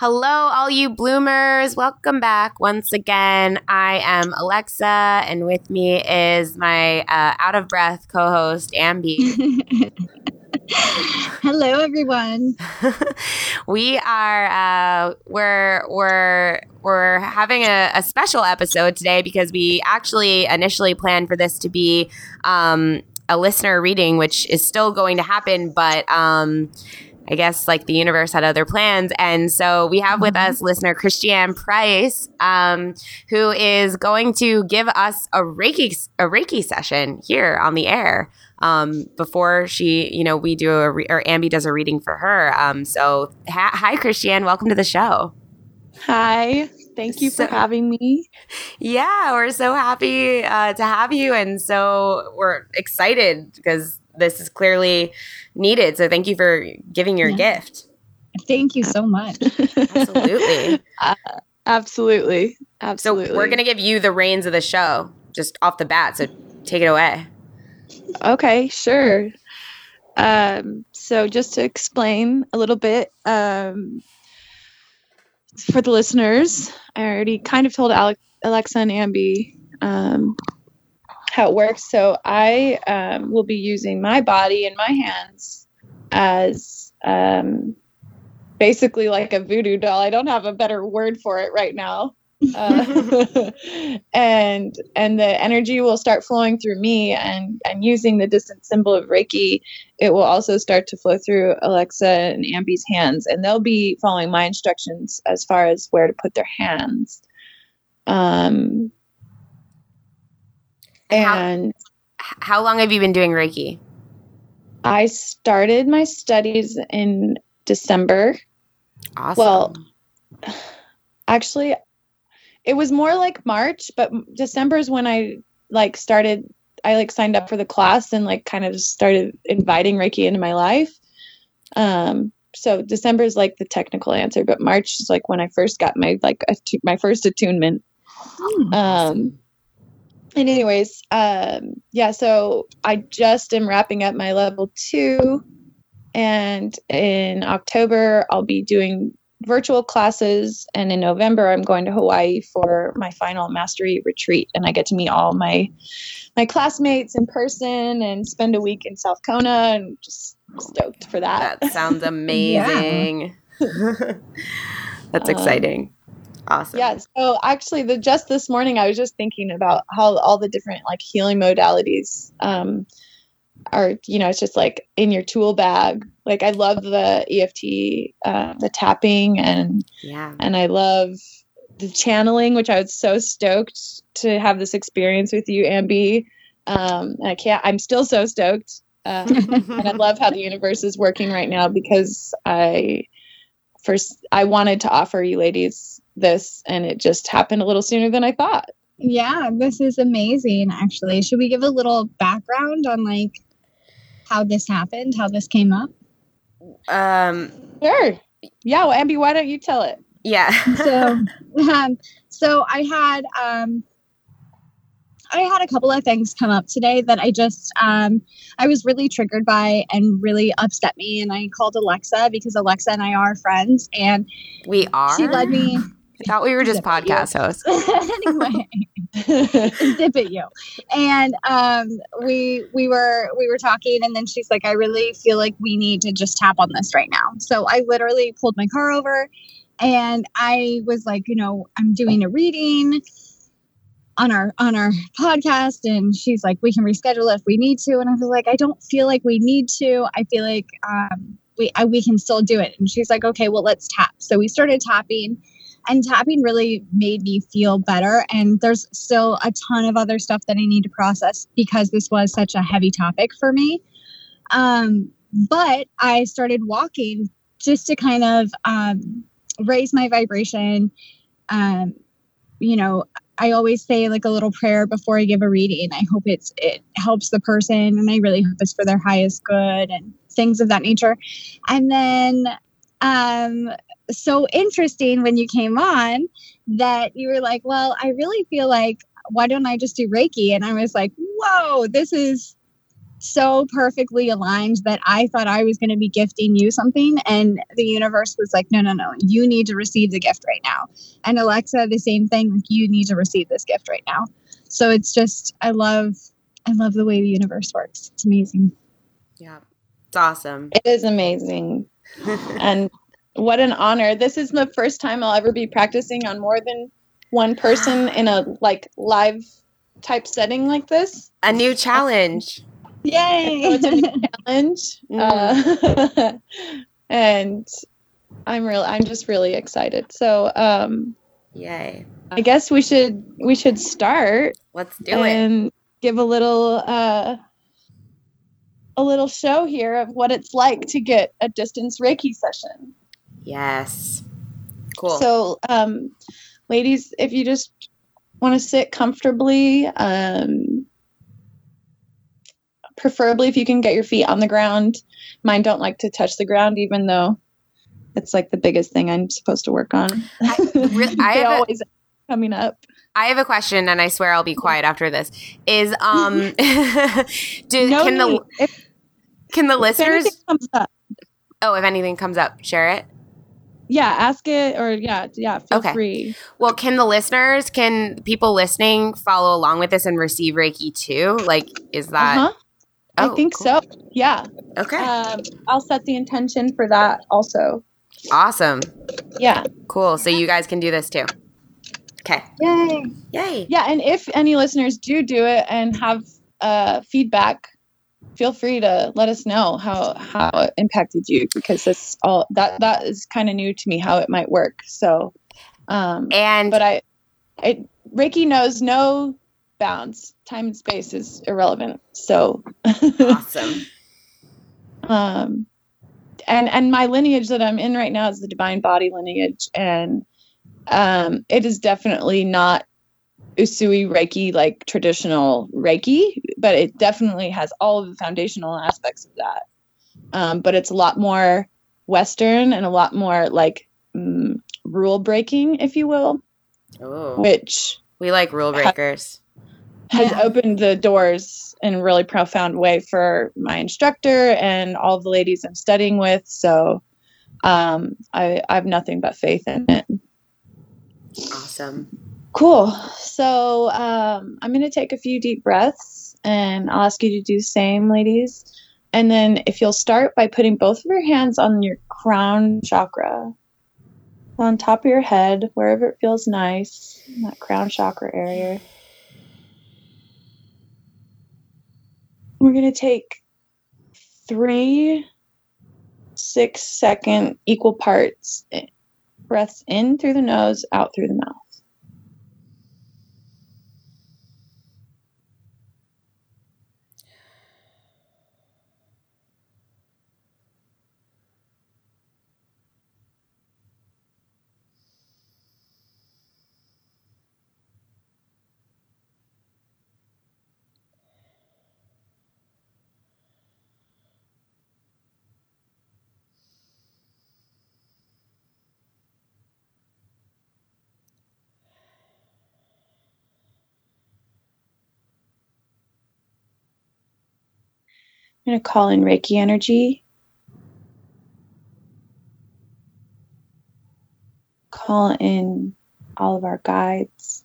Hello, all you bloomers. Welcome back once again. I am Alexa, and with me is my uh, out of breath co host, Amby. Hello, everyone. we are uh, we're we're we're having a, a, special episode today because we actually initially planned for this to be um, a listener reading, which is still going to happen, but. Um, I guess like the universe had other plans. And so we have with mm-hmm. us listener Christianne Price, um, who is going to give us a Reiki a Reiki session here on the air. Um, before she, you know, we do a re- or Amby does a reading for her. Um, so ha- hi, Christianne, welcome to the show. Hi, thank you so, for having me. Yeah, we're so happy uh, to have you, and so we're excited because this is clearly needed. So thank you for giving your yeah. gift. Thank you so much. absolutely. Uh, absolutely. Absolutely. So we're going to give you the reins of the show just off the bat. So take it away. Okay, sure. Um, so just to explain a little bit um, for the listeners, I already kind of told Alex, Alexa and Amby um, how it works. So I um, will be using my body and my hands as um, basically like a voodoo doll. I don't have a better word for it right now. Uh, and and the energy will start flowing through me and and using the distant symbol of reiki it will also start to flow through alexa and amby's hands and they'll be following my instructions as far as where to put their hands um and how, how long have you been doing Reiki? I started my studies in December. Awesome. Well, actually, it was more like March, but December is when I like started. I like signed up for the class and like kind of started inviting Reiki into my life. Um, so December is like the technical answer, but March is like when I first got my like attu- my first attunement. Hmm. Um, and anyways, um, yeah, so I just am wrapping up my level two. And in October, I'll be doing virtual classes. And in November, I'm going to Hawaii for my final mastery retreat. And I get to meet all my my classmates in person and spend a week in South Kona and just stoked for that. That sounds amazing. That's um, exciting. Awesome. Yeah. So actually, the just this morning, I was just thinking about how all the different like healing modalities um, are. You know, it's just like in your tool bag. Like I love the EFT, uh, the tapping, and yeah, and I love the channeling, which I was so stoked to have this experience with you, Amby. Um, I can't. I'm still so stoked, uh, and I love how the universe is working right now because I first I wanted to offer you ladies this and it just happened a little sooner than I thought. Yeah, this is amazing actually. Should we give a little background on like how this happened, how this came up? Um sure. Yeah, well Amby, why don't you tell it? Yeah. so um so I had um I had a couple of things come up today that I just um, I was really triggered by and really upset me. And I called Alexa because Alexa and I are friends, and we are. She led me. I thought we were just podcast hosts. anyway, dip at you. And um, we we were we were talking, and then she's like, "I really feel like we need to just tap on this right now." So I literally pulled my car over, and I was like, you know, I'm doing a reading. on our on our podcast and she's like we can reschedule if we need to and i was like i don't feel like we need to i feel like um, we I, we can still do it and she's like okay well let's tap so we started tapping and tapping really made me feel better and there's still a ton of other stuff that i need to process because this was such a heavy topic for me um, but i started walking just to kind of um, raise my vibration um, you know I always say like a little prayer before I give a reading. I hope it's it helps the person and I really hope it's for their highest good and things of that nature. And then um so interesting when you came on that you were like, well, I really feel like why don't I just do Reiki? And I was like, whoa, this is so perfectly aligned that I thought I was going to be gifting you something. And the universe was like, no, no, no, you need to receive the gift right now. And Alexa, the same thing, like, you need to receive this gift right now. So it's just, I love, I love the way the universe works. It's amazing. Yeah. It's awesome. It is amazing. and what an honor. This is the first time I'll ever be practicing on more than one person in a like live type setting like this. A new challenge. Yay! So it's a new challenge, mm. uh, and I'm real. I'm just really excited. So, um, yay! I guess we should we should start. Let's do and it. And give a little uh, a little show here of what it's like to get a distance Reiki session. Yes. Cool. So, um, ladies, if you just want to sit comfortably, um, preferably if you can get your feet on the ground. Mine don't like to touch the ground, even though it's like the biggest thing I'm supposed to work on. I, I have always a, coming up. I have a question, and I swear I'll be quiet after this. Is um, do no can need. the if, can the listeners? Oh, if anything comes up, share it. Yeah, ask it or yeah, yeah, feel okay. free. Well, can the listeners, can people listening follow along with this and receive Reiki too? Like, is that? Uh-huh. Oh, I think cool. so. Yeah. Okay. Um, I'll set the intention for that also. Awesome. Yeah. Cool. So you guys can do this too. Okay. Yay. Yay. Yeah. And if any listeners do do it and have uh, feedback, feel free to let us know how how it impacted you because that's all that that is kind of new to me how it might work. So, um, and but I, I Reiki knows no bounds. Time and space is irrelevant. So awesome. um, and and my lineage that I'm in right now is the divine body lineage, and um, it is definitely not Usui Reiki like traditional Reiki, but it definitely has all of the foundational aspects of that. Um, but it's a lot more Western and a lot more like mm, rule breaking, if you will. Oh, which we like rule breakers has yeah. opened the doors in a really profound way for my instructor and all the ladies I'm studying with. So um, I, I have nothing but faith in it. Awesome. Cool. So um, I'm going to take a few deep breaths and I'll ask you to do the same, ladies. And then if you'll start by putting both of your hands on your crown chakra, on top of your head, wherever it feels nice, that crown chakra area. We're going to take three six second equal parts breaths in through the nose, out through the mouth. Going to call in Reiki energy. Call in all of our guides,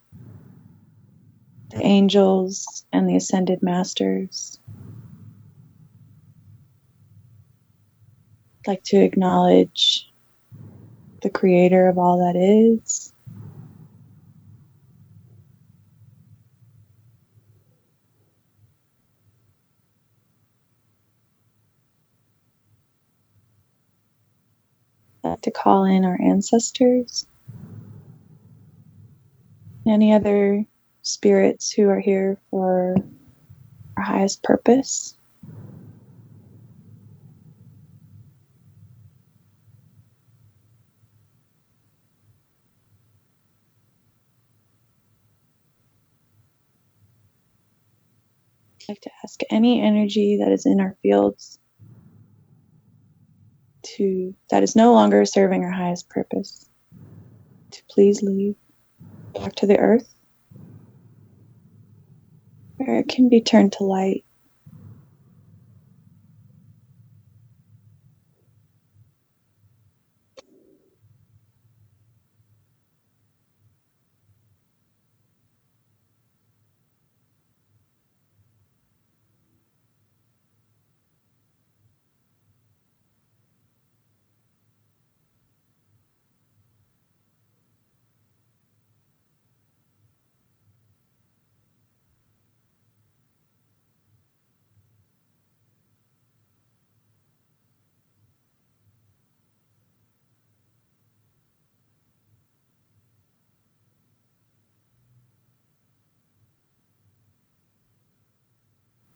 the angels, and the ascended masters. I'd like to acknowledge the creator of all that is. Like to call in our ancestors, any other spirits who are here for our highest purpose. I'd like to ask any energy that is in our fields to that is no longer serving our highest purpose to please leave back to the earth where it can be turned to light.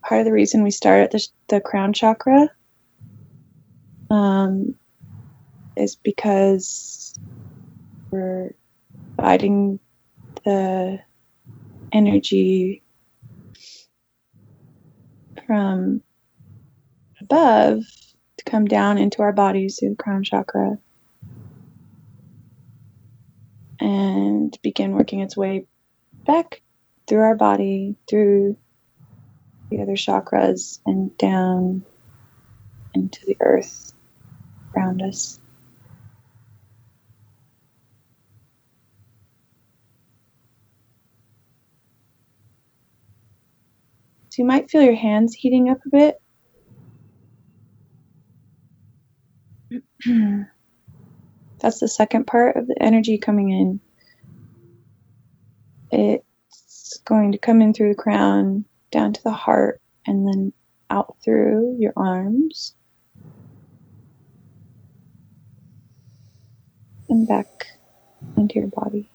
Part of the reason we start at the, the crown chakra um, is because we're guiding the energy from above to come down into our bodies through the crown chakra and begin working its way back through our body, through the other chakras and down into the earth around us. So you might feel your hands heating up a bit. That's the second part of the energy coming in. It's going to come in through the crown, down to the heart, and then out through your arms. And back into your body.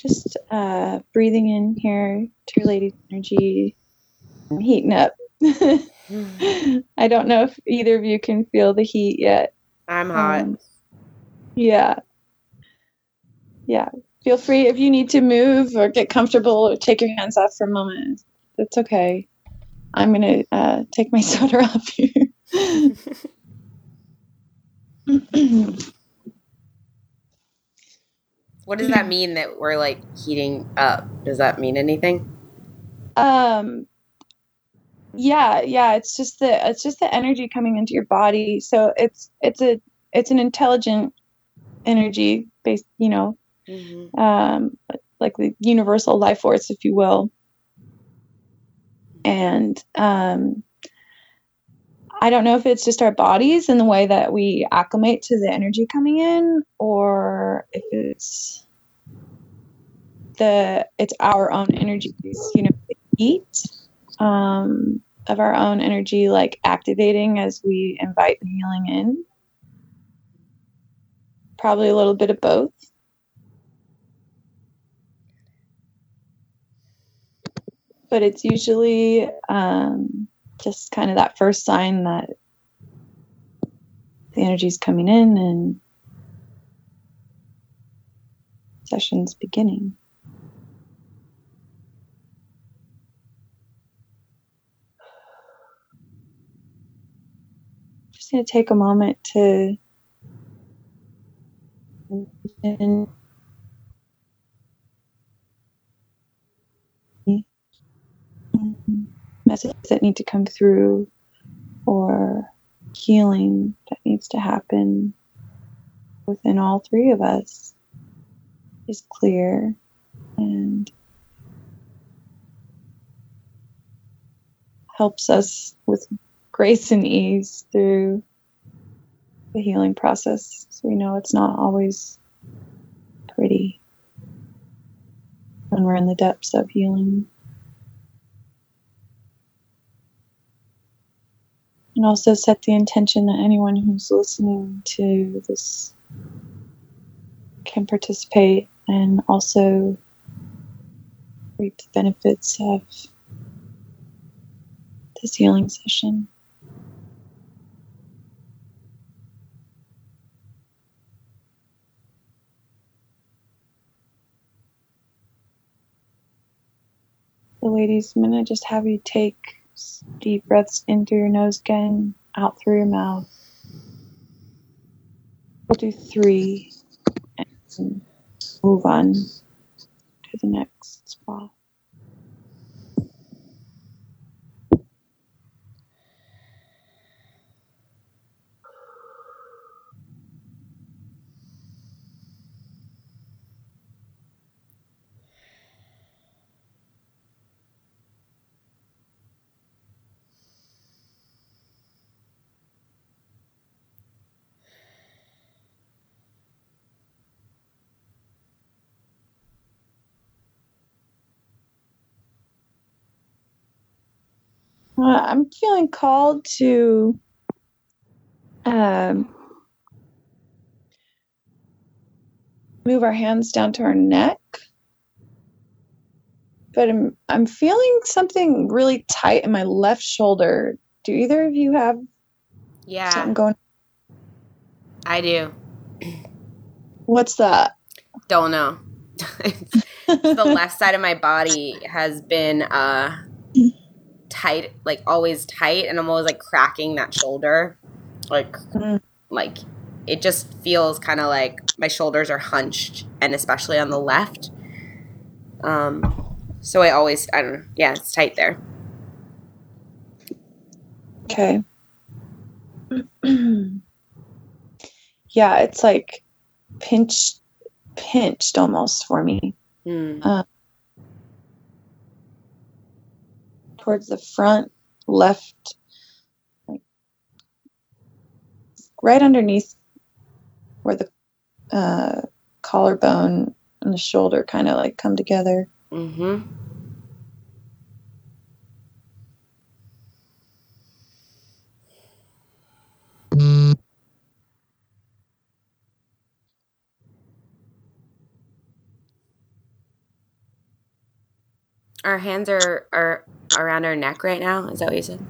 Just uh, breathing in here to your lady's energy, I'm heating up. I don't know if either of you can feel the heat yet. I'm hot. Um, yeah. Yeah. Feel free if you need to move or get comfortable or take your hands off for a moment. That's okay. I'm going to uh, take my sweater off here. what does that mean that we're like heating up? Does that mean anything? um yeah yeah it's just the it's just the energy coming into your body so it's it's a it's an intelligent energy based you know Mm-hmm. um like the universal life force if you will and um i don't know if it's just our bodies and the way that we acclimate to the energy coming in or if it's the it's our own energy you know the heat um of our own energy like activating as we invite the healing in. Probably a little bit of both. But it's usually um, just kind of that first sign that the energy is coming in and session's beginning. Just going to take a moment to messages that need to come through or healing that needs to happen within all three of us. is clear and helps us with grace and ease through the healing process. So we know it's not always pretty when we're in the depths of healing. And also set the intention that anyone who's listening to this can participate and also reap the benefits of this healing session. The ladies, I'm going to just have you take deep breaths in through your nose again, out through your mouth. We'll do three and move on to the next spot. Uh, I'm feeling called to um, move our hands down to our neck. But I'm I'm feeling something really tight in my left shoulder. Do either of you have Yeah, something going? I do. What's that? Don't know. the left side of my body has been uh tight, like always tight, and I'm always like cracking that shoulder. Like Mm. like it just feels kind of like my shoulders are hunched and especially on the left. Um so I always I don't know. Yeah, it's tight there. Okay. yeah, it's like pinched, pinched almost for me. Mm. Towards the front left right underneath where the uh, collarbone and the shoulder kind of like come together Mhm. Our hands are are around our neck right now. Is that what you said?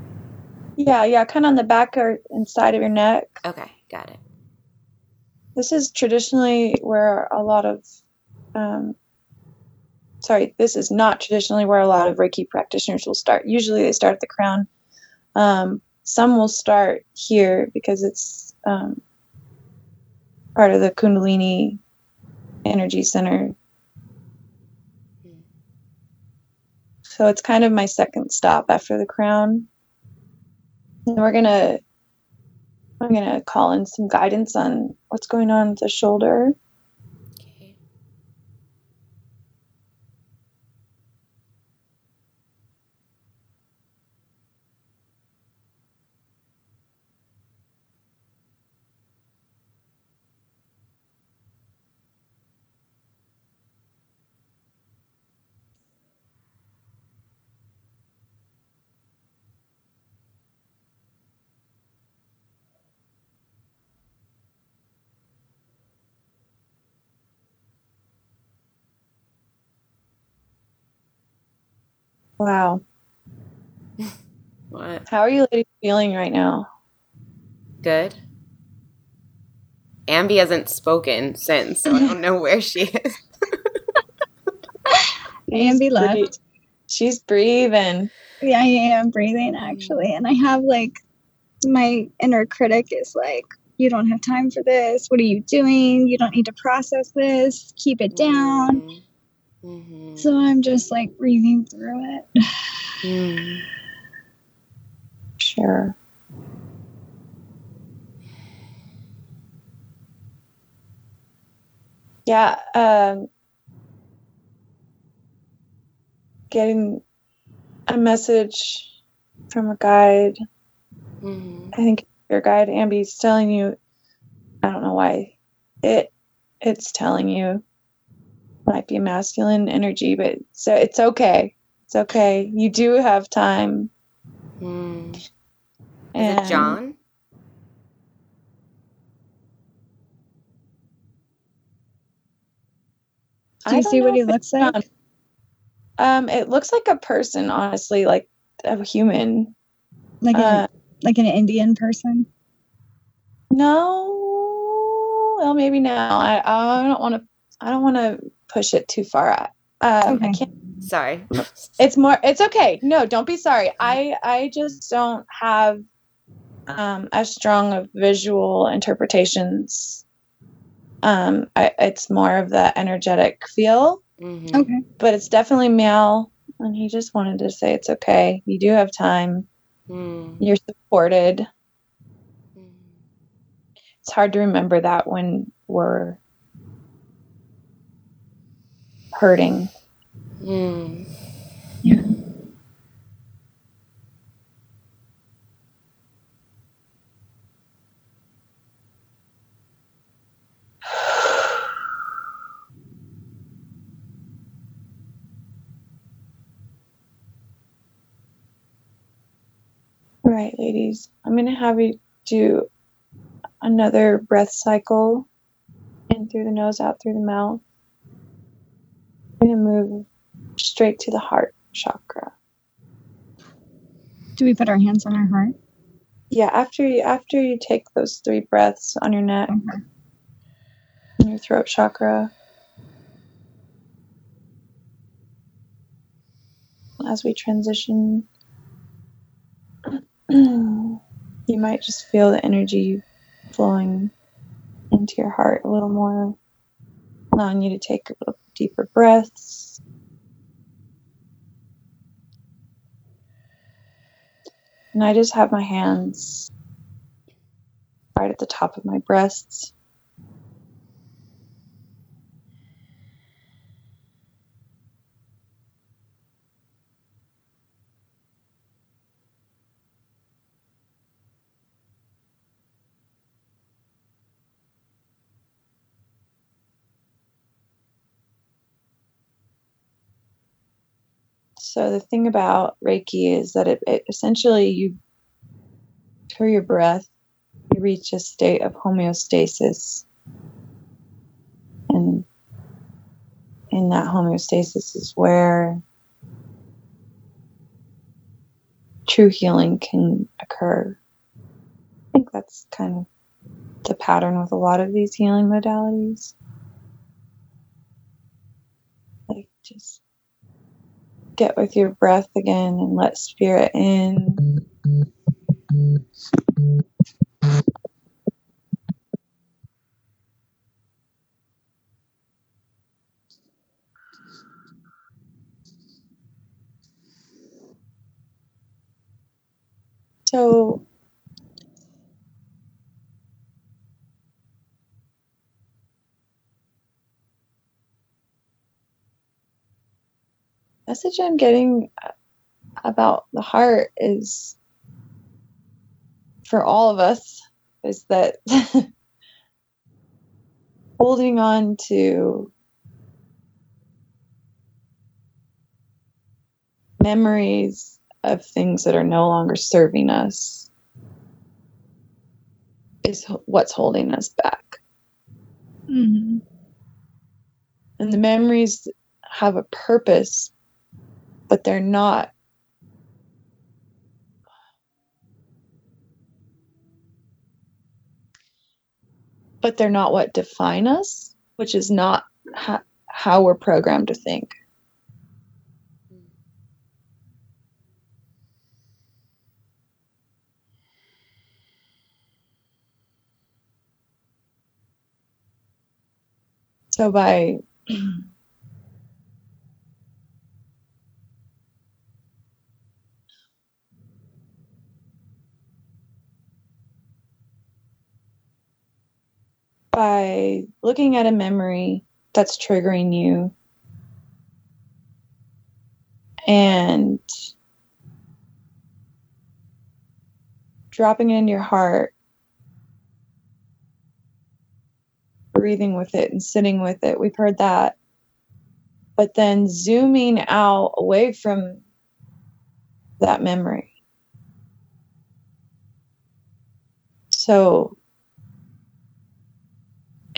yeah yeah kind of on the back or inside of your neck Okay, got it. this is traditionally where a lot of um, sorry this is not traditionally where a lot of reiki practitioners will start usually they start at the crown um, some will start here because it's um, part of the kundalini energy center so it's kind of my second stop after the crown. And we're gonna i'm gonna call in some guidance on what's going on with the shoulder wow What? how are you ladies feeling right now Good. Amby hasn't spoken since, so I don't know where she is. Amby left. She's breathing Yeah, I am breathing actually. And I have like my inner critic is like, you don't have time for this. What are you doing? You don't need to process this. Keep it down. Mm-hmm. Mm-hmm. So I'm just like breathing through it. Mm. Sure. Yeah. Um, getting a message from a guide. Mm-hmm. I think your guide Amby's telling you. I don't know why. It it's telling you might be a masculine energy, but so it's okay. It's okay. You do have time. Mm. Is And it John? Do you see what he looks like? John. Um, it looks like a person, honestly, like a human. Like an Uh, like an Indian person? no, well, maybe now. I I don't want to. I don't want to push it too far. Um, I can't. Sorry. It's more. It's okay. No, don't be sorry. I I just don't have um as strong of visual interpretations. Um, I, it's more of the energetic feel. Mhm. Okay. but it's definitely male and he just wanted to say it's okay you do have time Mm. you're supported Mm. it's hard to remember that when we're hurting Mm. all right ladies i'm going to have you do another breath cycle in through the nose out through the mouth to move straight to the heart chakra Do we put our hands on our heart? yeah after you after you take those three breaths on your neck Okay. and your throat chakra as we transition you might just feel the energy flowing into your heart a little more allowing you to take a little deeper breaths. And i just have my hands right at the top of my breasts So the thing about Reiki is that it, it essentially you through your breath you reach a state of homeostasis. And in that homeostasis is where true healing can occur. I think that's kind of the pattern with a lot of these healing modalities. Like just get with your breath again and let spirit in. So message I'm getting uh, about the heart is for all of us is that holding on to memories of things that are no longer serving us is what's holding us back. Mm-hmm. And the memories have a purpose, but they're not but they're not what define us, which is not ha- how we're programmed to think. So by by looking at a memory that's triggering you and dropping it in your heart, breathing with it and sitting with it. We've heard that. But then zooming out away from that memory. So,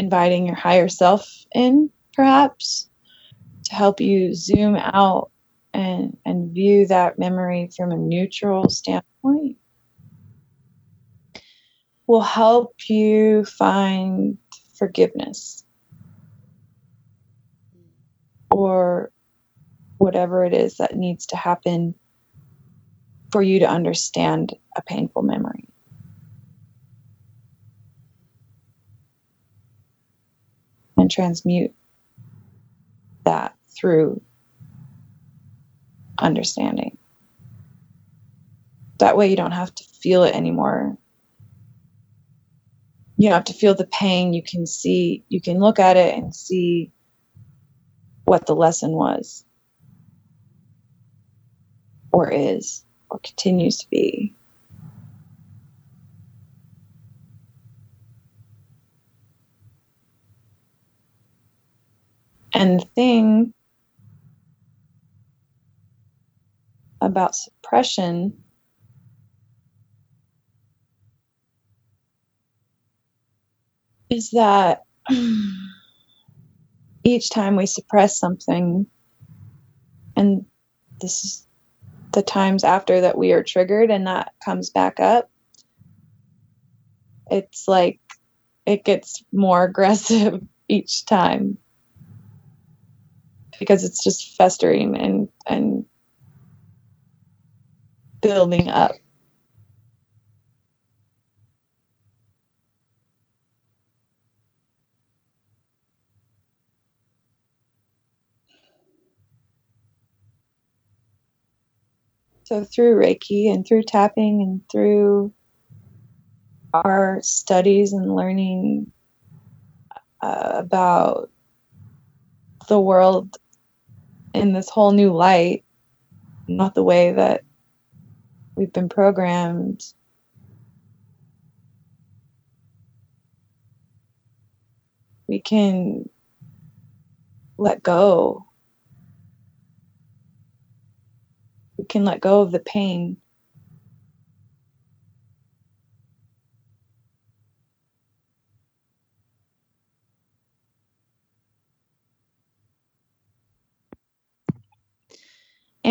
inviting your higher self in, perhaps, to help you zoom out and, and view that memory from a neutral standpoint will help you find forgiveness or whatever it is that needs to happen for you to understand a painful memory. And transmute that through understanding. That way, you don't have to feel it anymore. You don't have to feel the pain. You can see, you can look at it and see what the lesson was, or is, or continues to be. And the thing about suppression is that each time we suppress something, and this is the times after that we are triggered and that comes back up, it's like it gets more aggressive each time because it's just festering and and building up. So, through Reiki and through tapping and through our studies and learning uh, about the world in this whole new light, not the way that we've been programmed. We can let go. We can let go of the pain.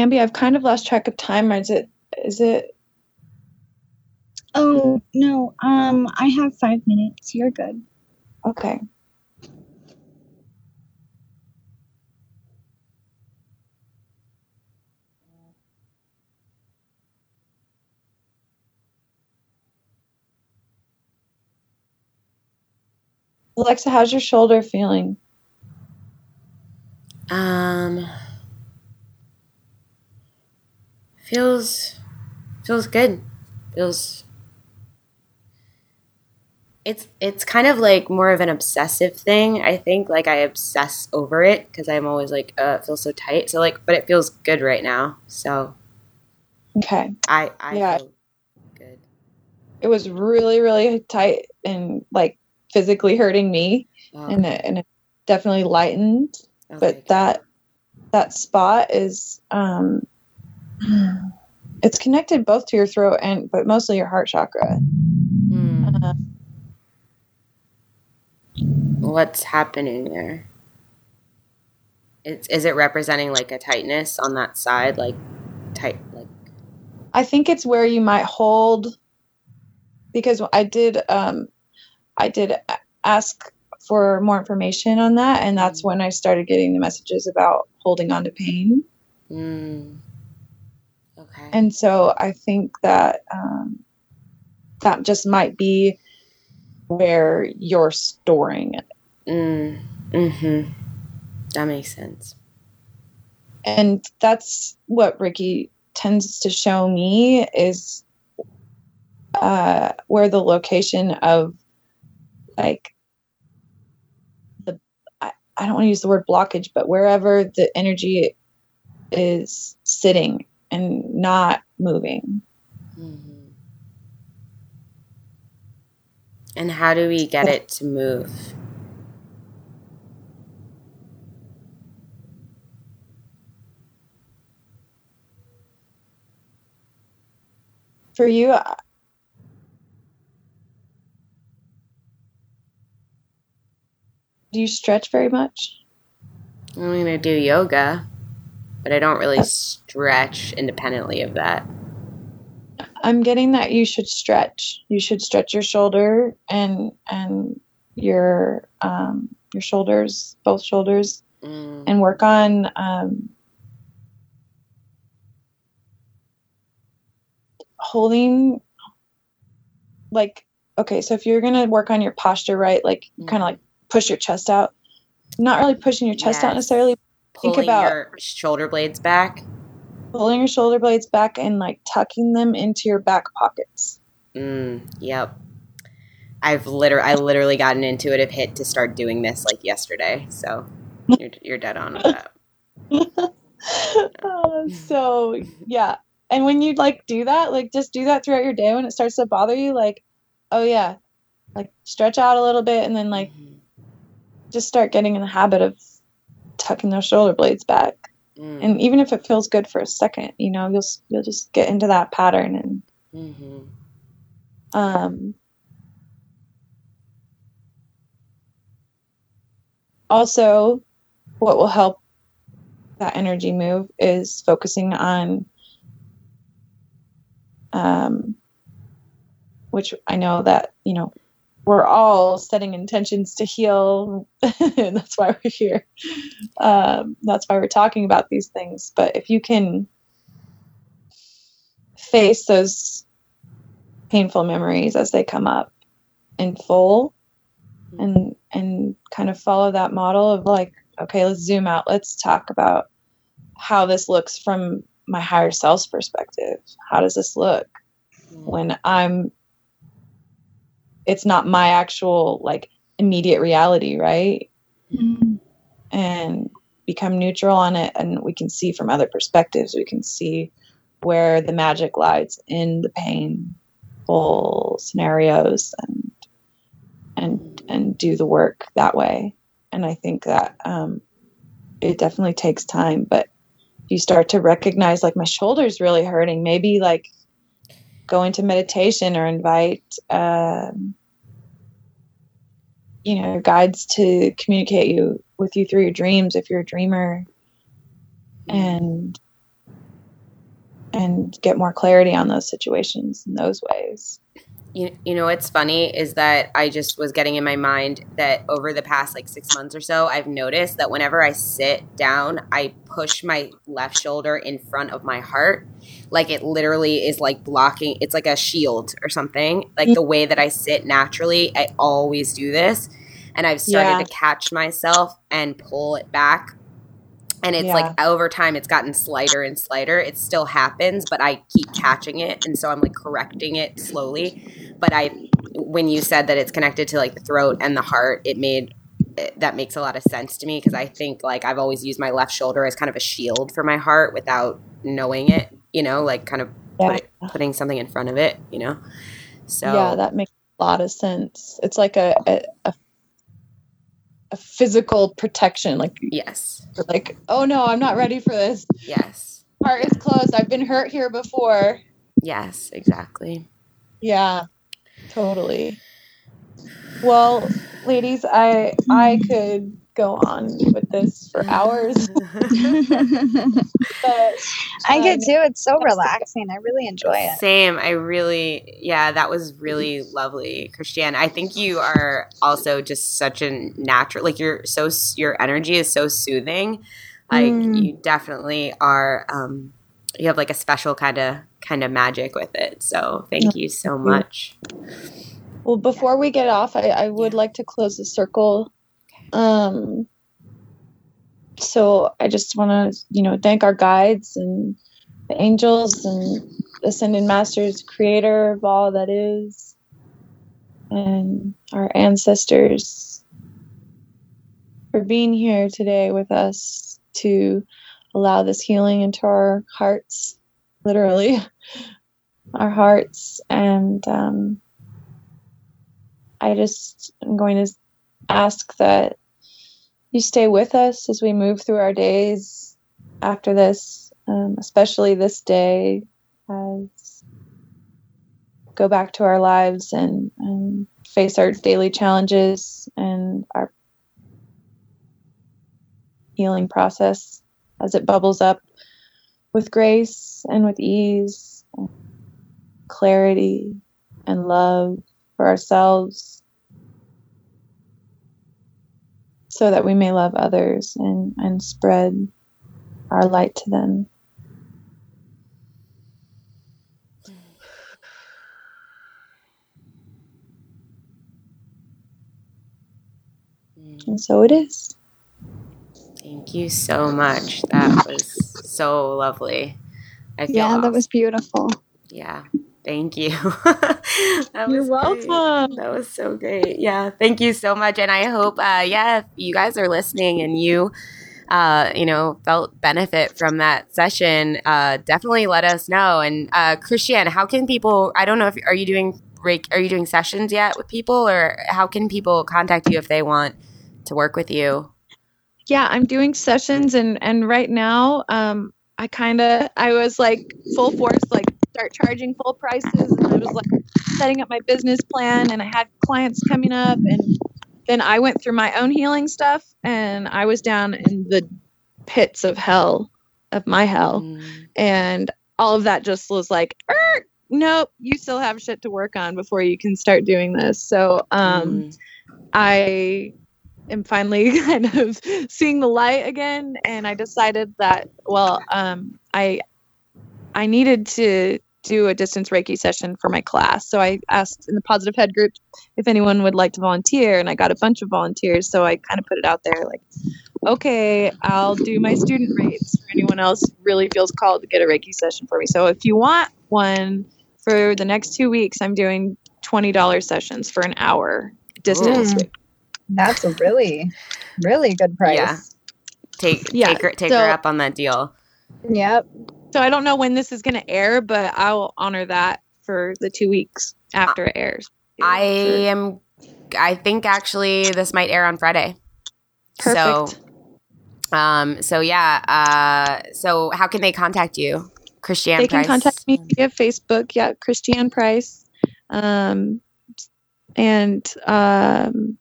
Amby, I've kind of lost track of time. Is it is it Oh no, um, I have five minutes. You're good. okay? Alexa, how's your shoulder feeling? Um, feels feels good. Feels. It's it's kind of like more of an obsessive thing. I think like I obsess over it because I'm always like, uh, it feels so tight. So like, but it feels good right now. So Okay. I I Yeah. feel good. It was really, really tight and like physically hurting me, Oh, and it and it definitely lightened. okay, but that that spot is um it's connected both to your throat and but mostly your heart chakra Hmm. uh, What's happening there? It's is it representing like a tightness on that side, like tight, like i think it's where you might hold because i did um i did ask for more information on that and that's when i started getting the messages about holding on to pain mm. And so i think that um that just might be where you're storing it Mm, mm-hmm. That makes sense. and that's what Reiki tends to show me is uh, where the location of like the I, I don't want to use the word blockage, but wherever the energy is sitting and not moving. Mm-hmm. And how do we get it to move? For you, do you stretch very much? I'm going to do yoga, but I don't really stretch independently of that. I'm getting that you should stretch. You should stretch your shoulder and and your um, your shoulders, both shoulders, Mm. and work on um, holding. Like okay, so if you're gonna work on your posture, right? Like kind of like push your chest out. Not really pushing your chest out Yes. Necessarily. Think Pulling about- your shoulder blades back. Pulling your shoulder blades back and like tucking them into your back pockets. Mm, yep. I've literally, I literally got an intuitive hit to start doing this like yesterday. So you're, you're dead on with that. Uh, so yeah and when you like do that like just do that throughout your day when it starts to bother you like oh yeah like stretch out a little bit and then like Mhm. just start getting in the habit of tucking those shoulder blades back Mm, and even if it feels good for a second you know you'll you'll just get into that pattern and mhm. um also what will help that energy move is focusing on um which i know that you know we're all setting intentions to heal. And that's why we're here. Um, that's why we're talking about these things. But if you can face those painful memories as they come up in full and and kind of follow that model of like okay let's zoom out. Let's talk about how this looks from my higher self's perspective. How does this look when i'm it's not my actual like immediate reality right? And become neutral on it and we can see from other perspectives. We can see where the magic lies in the painful scenarios and and and do the work that way. And i think that um it definitely takes time but you start to recognize like my shoulders really hurting. Maybe like go into meditation or invite um you know guides to communicate you with you through your dreams if you're a dreamer. And and get more clarity on those situations in those ways You, you know what's funny is that I just was getting in my mind that over the past like six months or so, I've noticed that whenever I sit down, I push my left shoulder in front of my heart. Like it literally is like blocking, it's like a shield or something. Like mm. the way that I sit naturally, I always do this. And I've started Yeah. to catch myself and pull it back. And it's like over time, it's gotten slighter and slighter. It still happens, but I keep catching it. And so I'm like correcting it slowly but I when you said that it's connected to like the throat and the heart, it made eh, that makes a lot of sense to me because I think like I've always used my left shoulder as kind of a shield for my heart without knowing it, you know, like kind of yeah, put, putting something in front of it, you know. So yeah that makes a lot of sense it's like a a, a, a physical protection like yes, like oh no i'm not ready for this. Yes, heart is closed. I've been hurt here before. Yes, exactly. yeah totally. Well ladies i i could go on with this for hours but I um, get too. It's so relaxing. I really enjoy it. Same. I really, yeah, that was really lovely, Christianne. I think you are also just such a natural, like you're so, your energy is so soothing. Like Mm. you definitely are, um, you have like a special kind of, kind of magic with it. So thank you so much. Well, before we get off, I, I would like to close the circle. Um, so I just want to, you know, thank our guides and the angels and Ascended Masters, creator of all that is, and our ancestors for being here today with us to allow this healing into our hearts, literally, our hearts. And um, I just am going to ask that you stay with us as we move through our days after this, um, especially this day, as go back to our lives and, and face our daily challenges and our healing process as it bubbles up with grace and with ease, and clarity and love for ourselves so that we may love others and, and spread our light to them. And so it is. Thank you so much. That was so lovely. I feel yeah, that was beautiful. Yeah. Thank you. You're welcome. That was so great. Yeah. Thank you so much. And I hope, uh, yeah, if you guys are listening and you, uh, you know, felt benefit from that session, uh, definitely let us know. And uh, Christianne, how can people? I don't know if are you doing are you doing sessions yet with people, or how can people contact you if they want to work with you? Yeah, I'm doing sessions, and and right now, um, I kind of I was like full force, like start charging full prices, and I was like setting up my business plan, and I had clients coming up, and then I went through my own healing stuff, and I was down in the pits of hell, of my hell, mm. and all of that just was like. Er, nope, you still have shit to work on before you can start doing this. So um, mm. I am finally kind of seeing the light again and i decided that well um, i i needed to do a distance reiki session for my class so i asked in the positive head group if anyone would like to volunteer and i got a bunch of volunteers so i kind of put it out there like okay i'll do my student rates for anyone else really feels called to get a reiki session for me so if you want one for the next two weeks i'm doing $20 sessions for an hour distance mm. That's a really, really good price. Yeah. Take yeah. take her take so, her up on that deal. Yep. So I don't know when this is going to air, but I'll honor that for the two weeks after it airs. I am. I think actually this might air on Friday. Perfect. So, um. So yeah. Uh. So how can they contact you, Christianne? They Price? can contact me via Facebook. Yeah, Christianne Price. Um. And um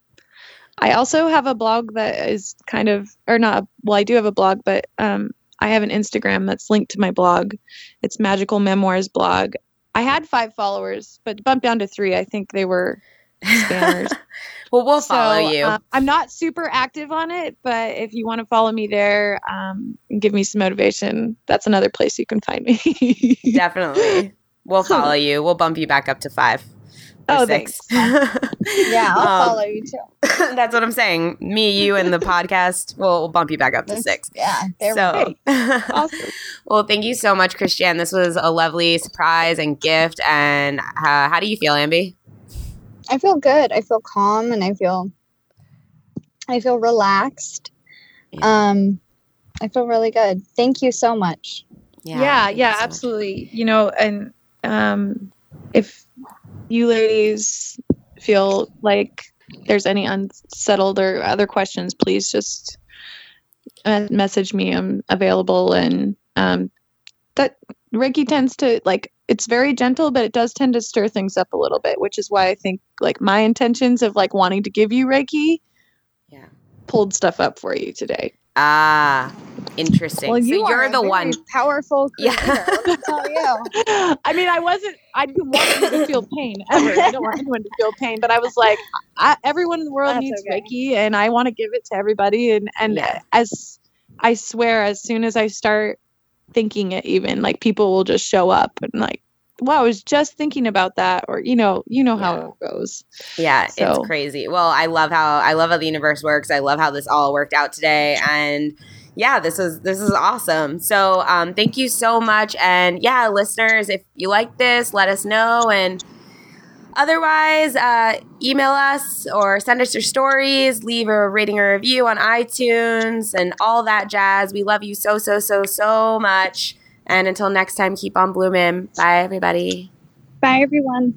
I also have a blog that is kind of, or not, well, I do have a blog, but um, I have an Instagram that's linked to my blog. It's Magical Memoirs blog. I had five followers, but bumped down to three. I think they were spammers. well, we'll so, follow you. Uh, I'm not super active on it, but if you want to follow me there um, and give me some motivation, that's another place you can find me. Definitely. We'll follow you. We'll bump you back up to five oh, six. yeah, I'll um, follow you too. that's what I'm saying. Me, you, and the podcast will bump you back up to six. Yeah. There we go. So, awesome. well, thank you so much, Christianne. This was a lovely surprise and gift. And uh, how do you feel, Amby? I feel good. I feel calm, and I feel, I feel relaxed. Yeah. Um, I feel really good. Thank you so much. Yeah, yeah, yeah so absolutely. Much. You know, and um, if you ladies feel like there's any unsettled or other questions, please just message me. I'm available. And um, that Reiki tends to like it's very gentle, but it does tend to stir things up a little bit, which is why I think like my intentions of like wanting to give you Reiki, yeah, pulled stuff up for you today. Ah, interesting. Well, you so you're the one powerful. Creator, yeah. tell you. I mean, I wasn't. I didn't want anyone to feel pain ever. I don't want anyone to feel pain, but I was like, I, everyone in the world That's needs okay. Reiki, and I want to give it to everybody. And and yeah. as I swear, as soon as I start thinking it, even like people will just show up and like wow, I was just thinking about that, or you know, you know how yeah. it goes. Yeah, so. it's crazy. Well, I love how I love how the universe works. I love how this all worked out today, and yeah, this is this is awesome. So, um, thank you so much, and yeah, listeners, if you like this, let us know and. Otherwise, uh, email us or send us your stories, leave a rating or review on iTunes and all that jazz. We love you so, so, so, so much. And until next time, keep on blooming. Bye, everybody. Bye, everyone.